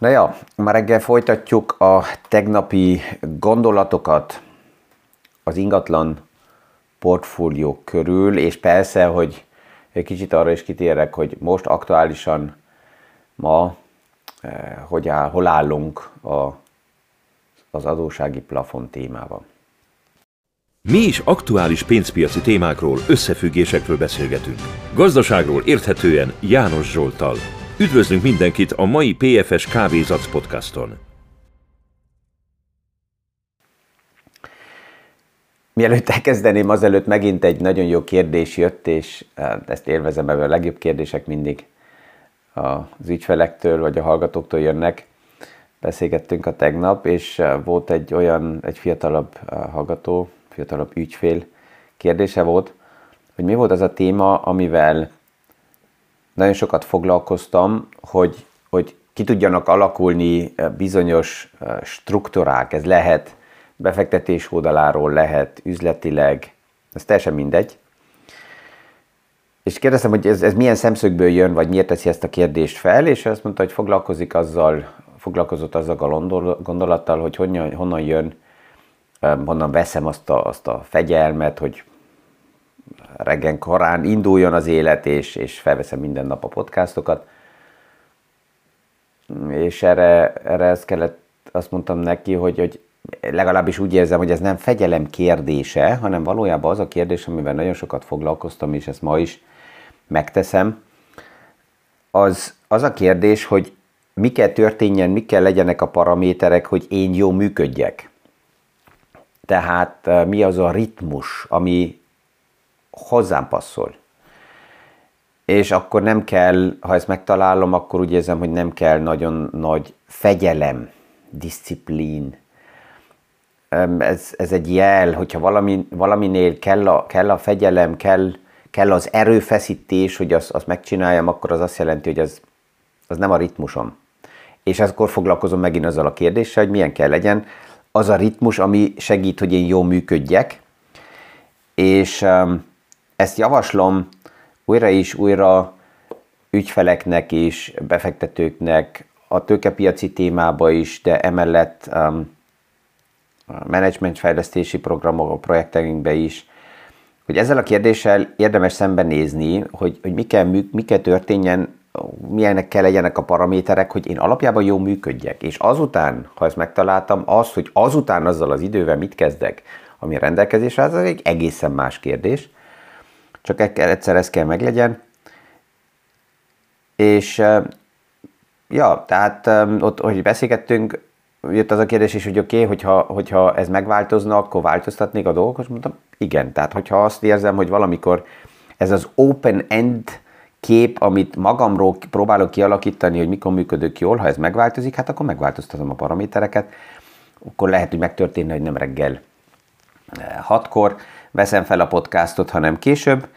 Na ja, már reggel folytatjuk a tegnapi gondolatokat az ingatlan portfólió körül, és persze, hogy egy kicsit arra is kitérek, hogy most aktuálisan ma eh, hogy áll, hol állunk a, az adósági plafon témában. Mi is aktuális pénzpiaci témákról, összefüggésekről beszélgetünk. Gazdaságról érthetően János Zsoltal. Üdvözlünk mindenkit a mai PFS Kávézac podcaston. Mielőtt elkezdeném, azelőtt megint egy nagyon jó kérdés jött, és e, ezt élvezem, mert a legjobb kérdések mindig az ügyfelektől vagy a hallgatóktól jönnek. Beszélgettünk a tegnap, és e, volt egy olyan, egy fiatalabb e, hallgató, fiatalabb ügyfél kérdése volt, hogy mi volt az a téma, amivel nagyon sokat foglalkoztam, hogy, hogy ki tudjanak alakulni eh, bizonyos eh, struktúrák. Ez lehet befektetés oldaláról, lehet üzletileg, ez teljesen mindegy. És kérdeztem, hogy ez, ez milyen szemszögből jön, vagy miért teszi ezt a kérdést fel, és azt mondta, hogy foglalkozik azzal, foglalkozott azzal a gondolattal, hogy honnan, honnan jön, eh, honnan veszem azt a, azt a fegyelmet, hogy reggen korán induljon az élet, és, és felveszem minden nap a podcastokat. És erre, erre ezt kellett, azt mondtam neki, hogy, hogy legalábbis úgy érzem, hogy ez nem fegyelem kérdése, hanem valójában az a kérdés, amivel nagyon sokat foglalkoztam, és ezt ma is megteszem, az, az a kérdés, hogy mi kell történjen, mi kell legyenek a paraméterek, hogy én jó működjek. Tehát eh, mi az a ritmus, ami, hozzám passzol. És akkor nem kell, ha ezt megtalálom, akkor úgy érzem, hogy nem kell nagyon nagy fegyelem, disziplín. Ez, ez egy jel, hogyha valami, valaminél kell a, kell a fegyelem, kell, kell az erőfeszítés, hogy azt, azt megcsináljam, akkor az azt jelenti, hogy az, az nem a ritmusom. És akkor foglalkozom megint azzal a kérdéssel, hogy milyen kell legyen az a ritmus, ami segít, hogy én jól működjek. És um, ezt javaslom újra és újra ügyfeleknek és befektetőknek, a tőkepiaci témába is, de emellett um, menedzsmentfejlesztési programok, a projekteinkbe is, hogy ezzel a kérdéssel érdemes szembenézni, hogy, hogy mi, kell, mi kell történjen, milyenek kell legyenek a paraméterek, hogy én alapjában jó működjek. És azután, ha ezt megtaláltam, az, hogy azután azzal az idővel mit kezdek, ami rendelkezésre, az egy egészen más kérdés csak egyszer ez kell meglegyen. És ja, tehát ott, hogy beszélgettünk, jött az a kérdés is, hogy oké, okay, hogyha, hogyha ez megváltozna, akkor változtatnék a dolgokat, mondtam, igen, tehát hogyha azt érzem, hogy valamikor ez az open-end kép, amit magamról próbálok kialakítani, hogy mikor működök jól, ha ez megváltozik, hát akkor megváltoztatom a paramétereket, akkor lehet, hogy megtörténne, hogy nem reggel hatkor, veszem fel a podcastot, hanem később.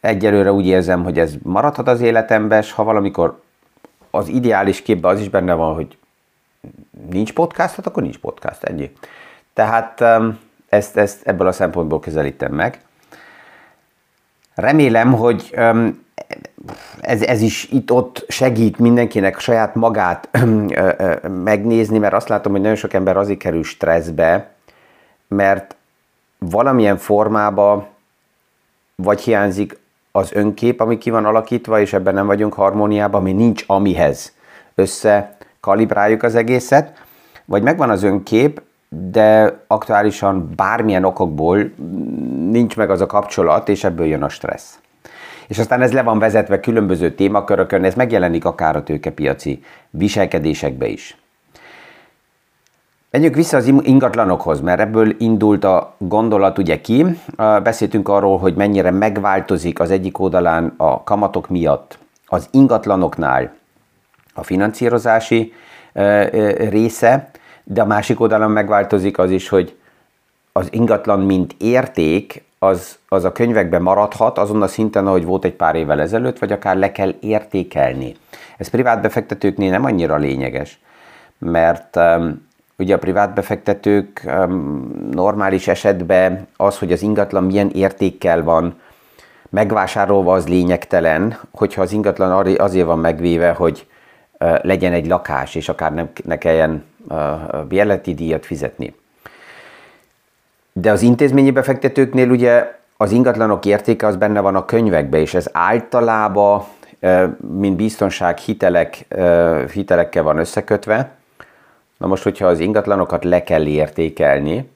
Egyelőre úgy érzem, hogy ez maradhat az életemben, és ha valamikor az ideális képben az is benne van, hogy nincs podcast, hát akkor nincs podcast, ennyi. Tehát um, ezt, ezt ebből a szempontból közelítem meg. Remélem, hogy um, ez, ez is itt-ott segít mindenkinek saját magát megnézni, mert azt látom, hogy nagyon sok ember azért kerül stresszbe, mert valamilyen formába vagy hiányzik az önkép, ami ki van alakítva, és ebben nem vagyunk harmóniában, ami nincs amihez. Össze kalibráljuk az egészet, vagy megvan az önkép, de aktuálisan bármilyen okokból nincs meg az a kapcsolat, és ebből jön a stressz. És aztán ez le van vezetve különböző témakörökön, ez megjelenik akár a tőkepiaci viselkedésekbe is. Menjünk vissza az ingatlanokhoz, mert ebből indult a gondolat ugye ki. Beszéltünk arról, hogy mennyire megváltozik az egyik oldalán a kamatok miatt az ingatlanoknál a finanszírozási része, de a másik oldalon megváltozik az is, hogy az ingatlan mint érték, az, az a könyvekben maradhat azon a szinten, ahogy volt egy pár évvel ezelőtt, vagy akár le kell értékelni. Ez privát befektetőknél nem annyira lényeges, mert Ugye a privát befektetők normális esetben az, hogy az ingatlan milyen értékkel van megvásárolva, az lényegtelen, hogyha az ingatlan azért van megvéve, hogy legyen egy lakás, és akár nem ne kelljen bérleti díjat fizetni. De az intézményi befektetőknél ugye az ingatlanok értéke az benne van a könyvekbe, és ez általában, mint biztonság hitelek, hitelekkel van összekötve. Na most, hogyha az ingatlanokat le kell értékelni,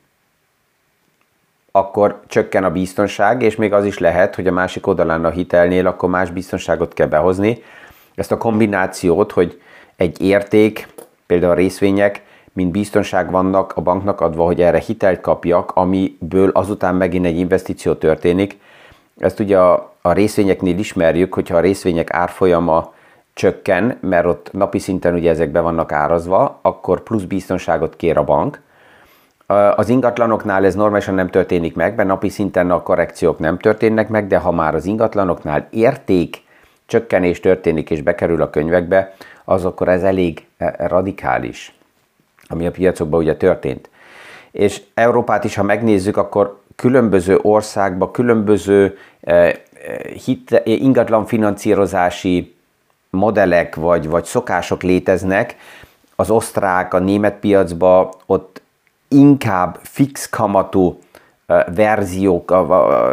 akkor csökken a biztonság, és még az is lehet, hogy a másik oldalán a hitelnél akkor más biztonságot kell behozni. Ezt a kombinációt, hogy egy érték, például a részvények, mint biztonság vannak a banknak adva, hogy erre hitelt kapjak, amiből azután megint egy investíció történik. Ezt ugye a, a részvényeknél ismerjük, hogyha a részvények árfolyama csökken, mert ott napi szinten ugye ezek be vannak árazva, akkor plusz biztonságot kér a bank. Az ingatlanoknál ez normálisan nem történik meg, mert napi szinten a korrekciók nem történnek meg, de ha már az ingatlanoknál érték csökkenés történik és bekerül a könyvekbe, az akkor ez elég eh, radikális ami a piacokban ugye történt. És Európát is, ha megnézzük, akkor különböző országban különböző eh, hit, ingatlan finanszírozási modellek vagy, vagy szokások léteznek. Az osztrák, a német piacban ott inkább fix kamatú verziók,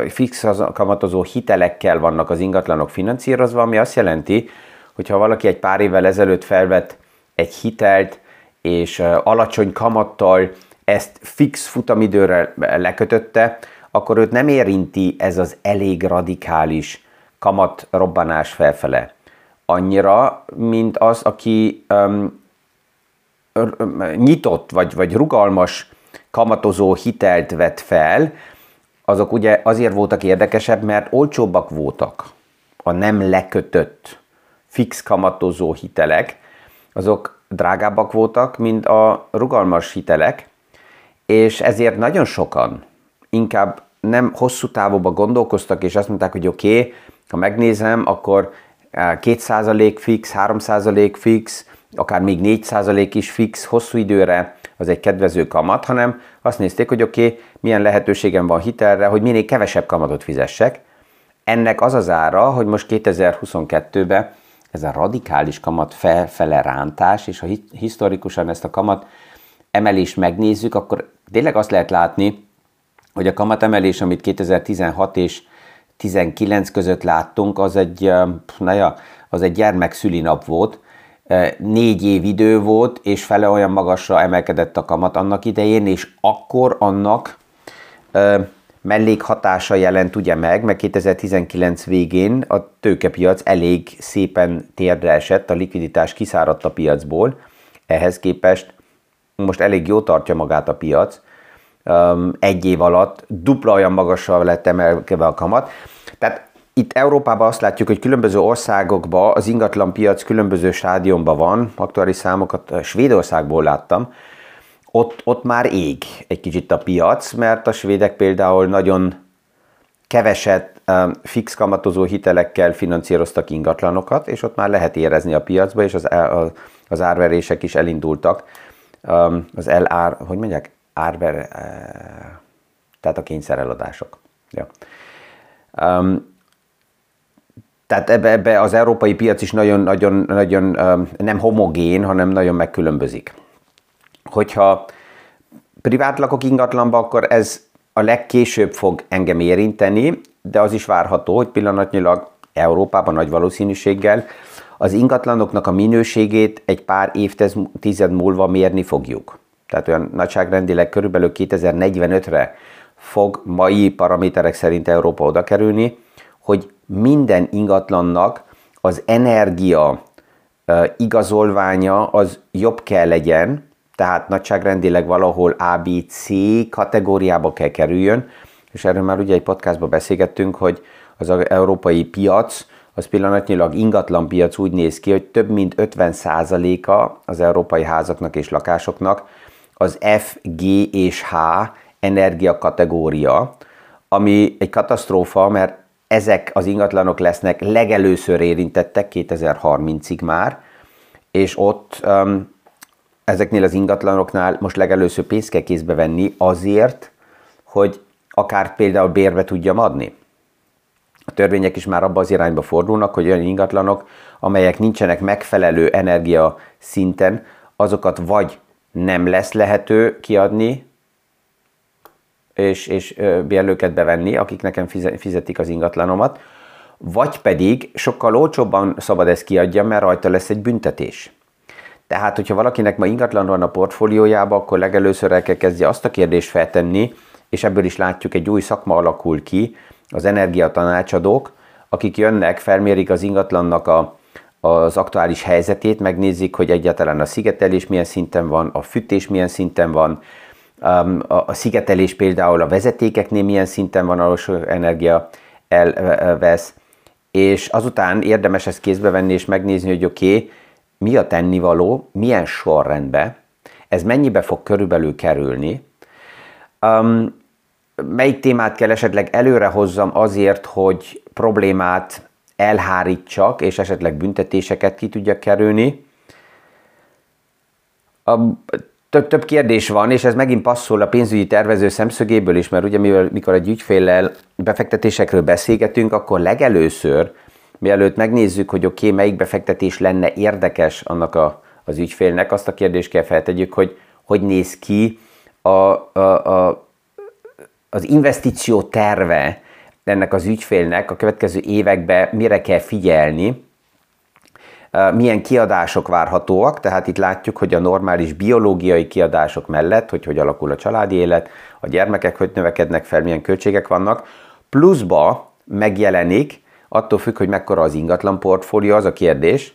fix kamatozó hitelekkel vannak az ingatlanok finanszírozva, ami azt jelenti, hogy ha valaki egy pár évvel ezelőtt felvett egy hitelt, és alacsony kamattal ezt fix futamidőre lekötötte, akkor őt nem érinti ez az elég radikális kamat robbanás felfele. Annyira, mint az, aki um, nyitott vagy, vagy rugalmas kamatozó hitelt vett fel, azok ugye azért voltak érdekesebb, mert olcsóbbak voltak a nem lekötött fix kamatozó hitelek, azok drágábbak voltak, mint a rugalmas hitelek, és ezért nagyon sokan inkább nem hosszú távúba gondolkoztak, és azt mondták, hogy oké, okay, ha megnézem, akkor 2% fix, 3% fix, akár még 4% is fix, hosszú időre az egy kedvező kamat, hanem azt nézték, hogy oké, okay, milyen lehetőségem van hitelre, hogy minél kevesebb kamatot fizessek. Ennek az az ára, hogy most 2022-ben ez a radikális kamat felfele rántás, és ha historikusan ezt a kamat emelést megnézzük, akkor tényleg azt lehet látni, hogy a kamatemelés, amit 2016 és 19 között láttunk, az egy, naja, az egy gyermekszüli nap volt, négy év idő volt, és fele olyan magasra emelkedett a kamat annak idején, és akkor annak mellékhatása jelent ugye meg, mert 2019 végén a tőkepiac elég szépen térdre esett, a likviditás kiszáradt a piacból, ehhez képest most elég jó tartja magát a piac, egy év alatt dupla olyan magasra lett emelkedve a kamat. Tehát itt Európában azt látjuk, hogy különböző országokban az ingatlan piac különböző stádiumban van, aktuális számokat Svédországból láttam, ott, ott már ég egy kicsit a piac, mert a svédek például nagyon keveset um, fix kamatozó hitelekkel finanszíroztak ingatlanokat, és ott már lehet érezni a piacba, és az, az árverések is elindultak. Um, az LR, hogy mondják? Árver, uh, tehát a kényszereladások. Ja. Um, tehát ebbe, ebbe az európai piac is nagyon, nagyon, nagyon um, nem homogén, hanem nagyon megkülönbözik hogyha privát lakok ingatlanba, akkor ez a legkésőbb fog engem érinteni, de az is várható, hogy pillanatnyilag Európában nagy valószínűséggel az ingatlanoknak a minőségét egy pár évtized múlva mérni fogjuk. Tehát olyan nagyságrendileg körülbelül 2045-re fog mai paraméterek szerint Európa oda kerülni, hogy minden ingatlannak az energia igazolványa az jobb kell legyen, tehát nagyságrendileg valahol ABC kategóriába kell kerüljön, és erről már ugye egy podcastban beszélgettünk, hogy az európai piac, az pillanatnyilag ingatlan piac úgy néz ki, hogy több mint 50%-a az európai házaknak és lakásoknak az F, G és H energia kategória, ami egy katasztrófa, mert ezek az ingatlanok lesznek legelőször érintettek 2030-ig már, és ott um, ezeknél az ingatlanoknál most legelőször pénzt kell kézbe venni azért, hogy akár például bérbe tudjam adni. a törvények is már abba az irányba fordulnak, hogy olyan ingatlanok, amelyek nincsenek megfelelő energia szinten, azokat vagy nem lesz lehető kiadni, és, és bérlőket bevenni, akik nekem fizetik az ingatlanomat, vagy pedig sokkal olcsóbban szabad ezt kiadja, mert rajta lesz egy büntetés. Tehát, hogyha valakinek ma ingatlan van a portfóliójába, akkor legelőször el kell kezdje azt a kérdést feltenni, és ebből is látjuk, egy új szakma alakul ki, az energiatanácsadók, akik jönnek, felmérik az ingatlannak a, az aktuális helyzetét, megnézik, hogy egyáltalán a szigetelés milyen szinten van, a fűtés milyen szinten van, um, a szigetelés például a vezetékeknél milyen szinten van, sok energia elvesz, és azután érdemes ezt kézbe venni és megnézni, hogy oké, okay, mi a tennivaló, milyen sorrendbe, ez mennyibe fog körülbelül kerülni, um, melyik témát kell esetleg előre hozzam azért, hogy problémát elhárítsak, és esetleg büntetéseket ki tudjak kerülni. A, több, több kérdés van, és ez megint passzol a pénzügyi tervező szemszögéből is, mert ugye mivel, mikor egy ügyféllel befektetésekről beszélgetünk, akkor legelőször, mielőtt megnézzük, hogy oké, okay, melyik befektetés lenne érdekes annak a, az ügyfélnek, azt a kérdést kell feltegyük, hogy hogy néz ki a, a, a az investíció terve ennek az ügyfélnek a következő években mire kell figyelni, milyen kiadások várhatóak, tehát itt látjuk, hogy a normális biológiai kiadások mellett, hogy hogy alakul a családi élet, a gyermekek hogy növekednek fel, milyen költségek vannak, pluszba megjelenik, attól függ, hogy mekkora az ingatlan portfólió, az a kérdés,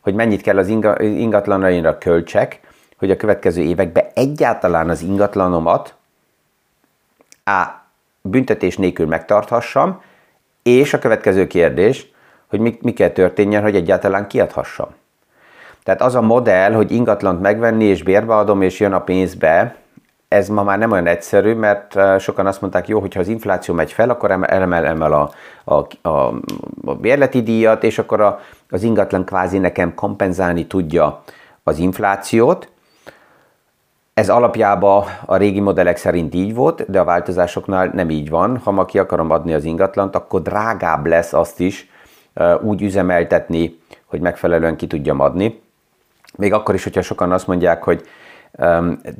hogy mennyit kell az ingatlanainra költsek, hogy a következő években egyáltalán az ingatlanomat a. büntetés nélkül megtarthassam, és a következő kérdés, hogy mi, mi kell történjen, hogy egyáltalán kiadhassam. Tehát az a modell, hogy ingatlant megvenni és bérbeadom, és jön a pénzbe, ez ma már nem olyan egyszerű, mert sokan azt mondták, jó, hogyha az infláció megy fel, akkor emel, emel a, a, a, a bérleti díjat, és akkor a, az ingatlan kvázi nekem kompenzálni tudja az inflációt, ez alapjában a régi modellek szerint így volt, de a változásoknál nem így van. Ha ma ki akarom adni az ingatlant, akkor drágább lesz azt is úgy üzemeltetni, hogy megfelelően ki tudjam adni. Még akkor is, hogyha sokan azt mondják, hogy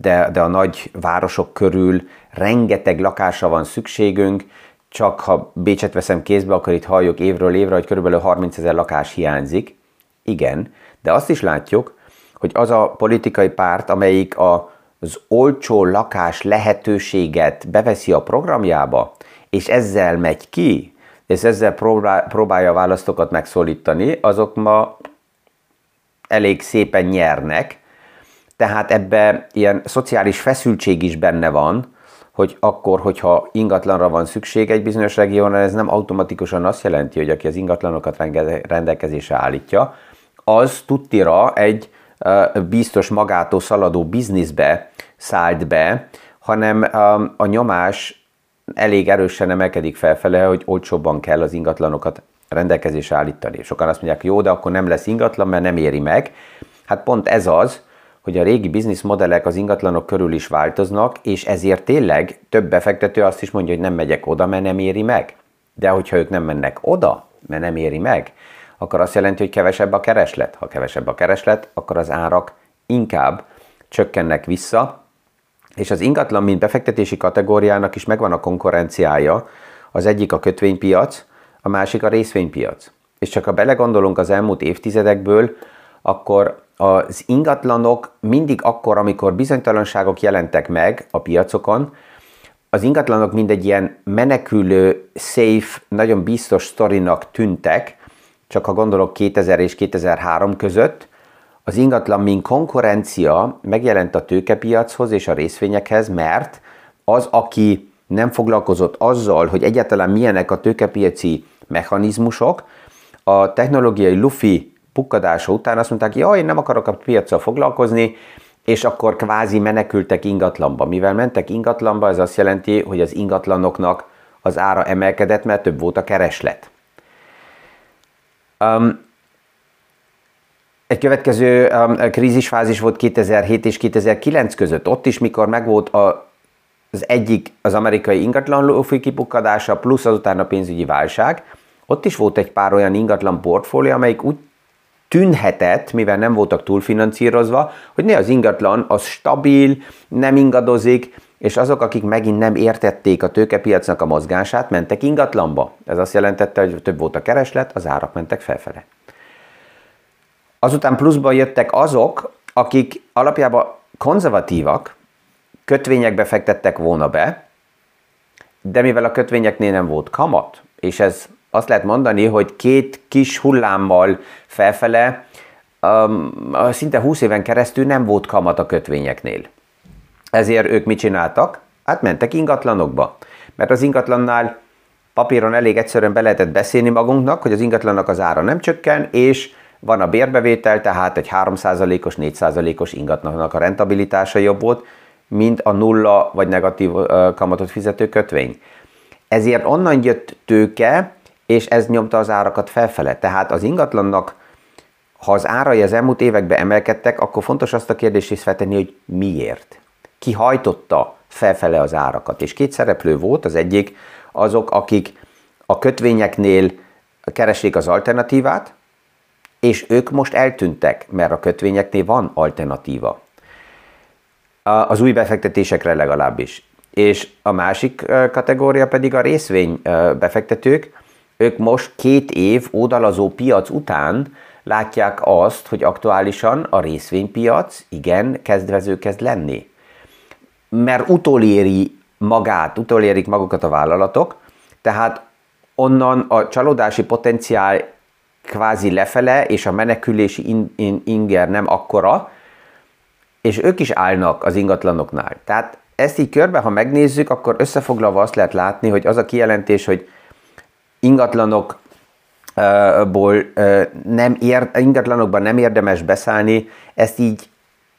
de, de a nagy városok körül rengeteg lakásra van szükségünk, csak ha Bécset veszem kézbe, akkor itt halljuk évről évre, hogy körülbelül 30 ezer lakás hiányzik. Igen, de azt is látjuk, hogy az a politikai párt, amelyik a az olcsó lakás lehetőséget beveszi a programjába, és ezzel megy ki, és ezzel próbálja a választókat megszólítani, azok ma elég szépen nyernek, tehát ebbe ilyen szociális feszültség is benne van, hogy akkor, hogyha ingatlanra van szükség egy bizonyos régiónál, ez nem automatikusan azt jelenti, hogy aki az ingatlanokat rendelkezésre állítja, az tudtira egy biztos magától szaladó bizniszbe szállt be, hanem a nyomás elég erősen emelkedik felfele, hogy olcsóbban kell az ingatlanokat rendelkezésre állítani. Sokan azt mondják, jó, de akkor nem lesz ingatlan, mert nem éri meg. Hát pont ez az, hogy a régi bizniszmodellek az ingatlanok körül is változnak, és ezért tényleg több befektető azt is mondja, hogy nem megyek oda, mert nem éri meg. De hogyha ők nem mennek oda, mert nem éri meg, akkor azt jelenti, hogy kevesebb a kereslet. Ha kevesebb a kereslet, akkor az árak inkább csökkennek vissza, és az ingatlan, mint befektetési kategóriának is megvan a konkurenciája, az egyik a kötvénypiac, a másik a részvénypiac. És csak ha belegondolunk az elmúlt évtizedekből, akkor az ingatlanok mindig akkor, amikor bizonytalanságok jelentek meg a piacokon, az ingatlanok mind egy ilyen menekülő, safe, nagyon biztos sztorinak tűntek, csak ha gondolok 2000 és 2003 között, az ingatlan, mint konkurencia megjelent a tőkepiachoz és a részvényekhez, mert az, aki nem foglalkozott azzal, hogy egyáltalán milyenek a tőkepiaci mechanizmusok, a technológiai lufi pukkadása után azt mondták, hogy én nem akarok a piacsal foglalkozni, és akkor kvázi menekültek ingatlanba. Mivel mentek ingatlanba, ez azt jelenti, hogy az ingatlanoknak az ára emelkedett, mert több volt a kereslet. Um, egy következő um, krízisfázis volt 2007 és 2009 között. Ott is, mikor megvolt a az egyik az amerikai ingatlan lófi kipukkadása, plusz azután a pénzügyi válság. Ott is volt egy pár olyan ingatlan portfólió, amelyik úgy tűnhetett, mivel nem voltak túlfinanszírozva, hogy ne az ingatlan az stabil, nem ingadozik, és azok, akik megint nem értették a tőkepiacnak a mozgását, mentek ingatlanba. Ez azt jelentette, hogy több volt a kereslet, az árak mentek felfele. Azután pluszban jöttek azok, akik alapjában konzervatívak, kötvényekbe fektettek volna be, de mivel a kötvényeknél nem volt kamat, és ez azt lehet mondani, hogy két kis hullámmal felfele um, szinte 20 éven keresztül nem volt kamat a kötvényeknél. Ezért ők mit csináltak? Hát mentek ingatlanokba. Mert az ingatlannál papíron elég egyszerűen be lehetett beszélni magunknak, hogy az ingatlannak az ára nem csökken, és van a bérbevétel, tehát egy 3%-os, 4%-os ingatlannak a rentabilitása jobb volt, mint a nulla vagy negatív kamatot fizető kötvény. Ezért onnan jött tőke, és ez nyomta az árakat felfele. Tehát az ingatlannak, ha az árai az elmúlt években emelkedtek, akkor fontos azt a kérdést is feltenni, hogy miért. Ki hajtotta felfele az árakat. És két szereplő volt, az egyik azok, akik a kötvényeknél keresik az alternatívát, és ők most eltűntek, mert a kötvényeknél van alternatíva. Az új befektetésekre legalábbis. És a másik kategória pedig a részvény befektetők, ők most két év ódalazó piac után látják azt, hogy aktuálisan a részvénypiac igen kezdvező kezd lenni. Mert utoléri magát, utolérik magukat a vállalatok, tehát onnan a csalódási potenciál kvázi lefele, és a menekülési in, in, inger nem akkora, és ők is állnak az ingatlanoknál. Tehát ezt így körbe, ha megnézzük, akkor összefoglalva azt lehet látni, hogy az a kijelentés, hogy ingatlanokból nem ér, ingatlanokban nem érdemes beszállni, ezt így,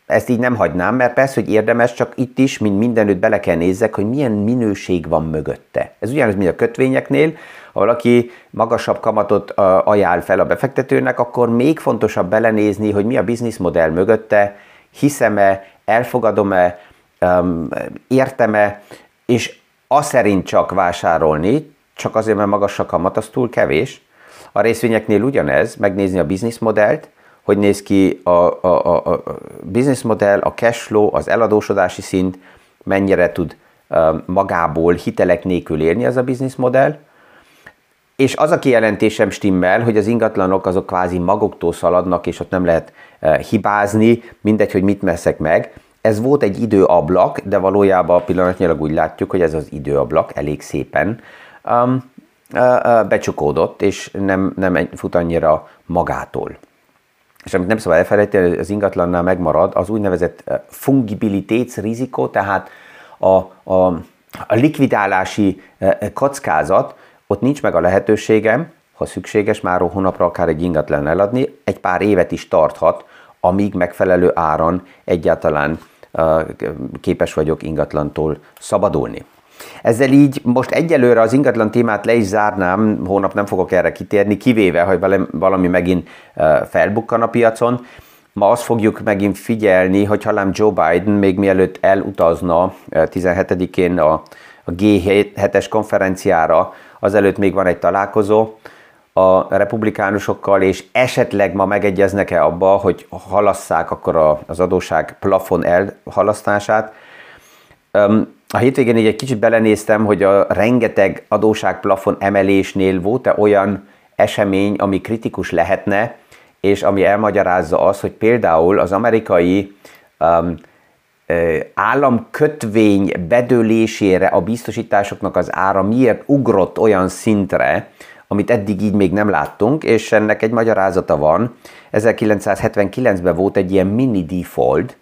ezt így nem hagynám, mert persze, hogy érdemes, csak itt is, mint mindenütt bele kell nézzek, hogy milyen minőség van mögötte. Ez ugyanaz, mint a kötvényeknél, ha valaki magasabb kamatot ajánl fel a befektetőnek, akkor még fontosabb belenézni, hogy mi a bizniszmodell mögötte, hiszem-e, elfogadom-e, értem-e, és azt szerint csak vásárolni, csak azért, mert magas a kamat, az túl kevés. A részvényeknél ugyanez, megnézni a bizniszmodellt, hogy néz ki a, a, a, a bizniszmodell, a cash flow, az eladósodási szint, mennyire tud magából hitelek nélkül érni az a bizniszmodell, és az a kijelentésem stimmel, hogy az ingatlanok azok kvázi magoktól szaladnak, és ott nem lehet hibázni, mindegy, hogy mit meszek meg. Ez volt egy időablak, de valójában pillanatnyilag úgy látjuk, hogy ez az időablak elég szépen um, becsukódott, és nem, nem fut annyira magától. És amit nem szabad elfelejteni, az ingatlannál megmarad az úgynevezett fungibilitésrizikó, tehát a, a, a likvidálási kockázat, ott nincs meg a lehetőségem, ha szükséges, már hónapra akár egy ingatlan eladni, egy pár évet is tarthat, amíg megfelelő áron egyáltalán képes vagyok ingatlantól szabadulni. Ezzel így most egyelőre az ingatlan témát le is zárnám, hónap nem fogok erre kitérni, kivéve, hogy valami megint felbukkan a piacon. Ma azt fogjuk megint figyelni, hogy hallám Joe Biden még mielőtt elutazna 17-én a, a G7-es konferenciára, azelőtt még van egy találkozó a republikánusokkal, és esetleg ma megegyeznek-e abba, hogy halasszák akkor az adóság plafon elhalasztását. A hétvégén így egy kicsit belenéztem, hogy a rengeteg adóságplafon emelésnél volt-e olyan esemény, ami kritikus lehetne, és ami elmagyarázza az, hogy például az amerikai um, államkötvény bedőlésére a biztosításoknak az ára miért ugrott olyan szintre, amit eddig így még nem láttunk, és ennek egy magyarázata van. 1979-ben volt egy ilyen mini default,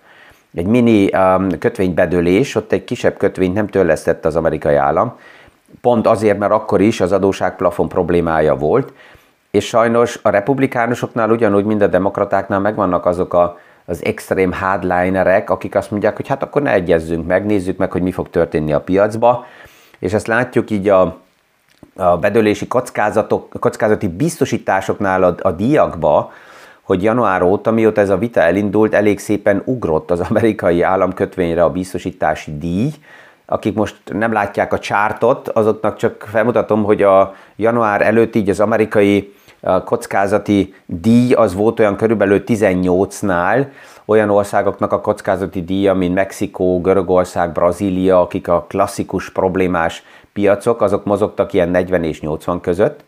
egy mini um, kötvénybedőlés, ott egy kisebb kötvényt nem törlesztett az amerikai állam, pont azért, mert akkor is az adóságplafon problémája volt, és sajnos a republikánusoknál ugyanúgy, mint a demokratáknál megvannak azok a, az extrém hardlinerek, akik azt mondják, hogy hát akkor ne egyezzünk meg, nézzük meg, hogy mi fog történni a piacba, és ezt látjuk így a, a bedőlési kockázatok, kockázati biztosításoknál a, a díjakba, hogy január óta, mióta ez a vita elindult, elég szépen ugrott az amerikai államkötvényre a biztosítási díj, akik most nem látják a csártot, azoknak csak felmutatom, hogy a január előtt így az amerikai kockázati díj az volt olyan körülbelül 18-nál, olyan országoknak a kockázati díja, mint Mexikó, Görögország, Brazília, akik a klasszikus problémás piacok, azok mozogtak ilyen 40 és 80 között.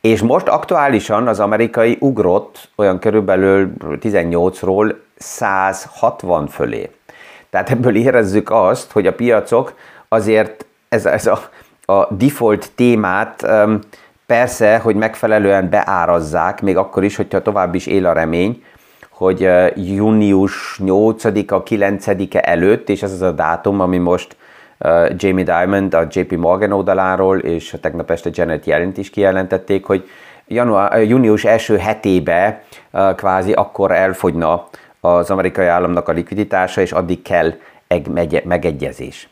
És most aktuálisan az amerikai ugrott olyan körülbelül 18-ról 160 fölé. Tehát ebből érezzük azt, hogy a piacok azért ez, ez a, a default témát persze, hogy megfelelően beárazzák, még akkor is, hogyha tovább is él a remény, hogy uh, június 8-a, 9-e előtt, és ez az a dátum, ami most Jamie Dimon a JP Morgan oldaláról, és tegnap este Janet Yellen is kijelentették, hogy január, június első hetébe uh, kvázi akkor elfogyna az amerikai államnak a likviditása, és addig kell egy megegyezés.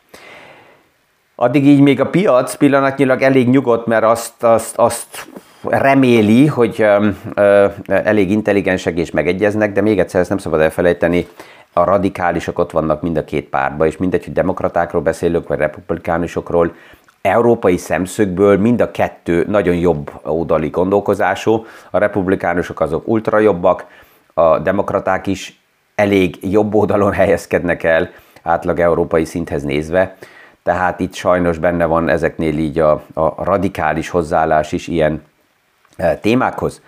Addig így még a piac pillanatnyilag elég nyugodt, mert azt, azt, azt reméli, hogy ö, ö, elég intelligensek és megegyeznek, de még egyszer ezt nem szabad elfelejteni, a radikálisok ott vannak mind a két pártban, és mindegy, hogy demokratákról beszélünk, vagy republikánusokról, európai szemszögből mind a kettő nagyon jobb oldali gondolkozású, a republikánusok azok ultra jobbak, a demokraták is elég jobb oldalon helyezkednek el átlag európai szinthez nézve, tehát itt sajnos benne van ezeknél így a, a radikális hozzáállás is ilyen e, témákhoz.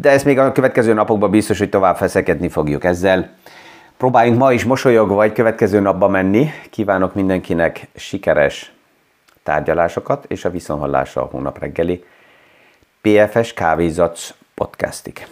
De ezt még a következő napokban biztos, hogy tovább feszekedni fogjuk ezzel. Próbáljunk ma is mosolyogva egy következő napba menni. Kívánok mindenkinek sikeres tárgyalásokat, és a viszonhallásra a hónap reggeli PFS Kávézac podcastig.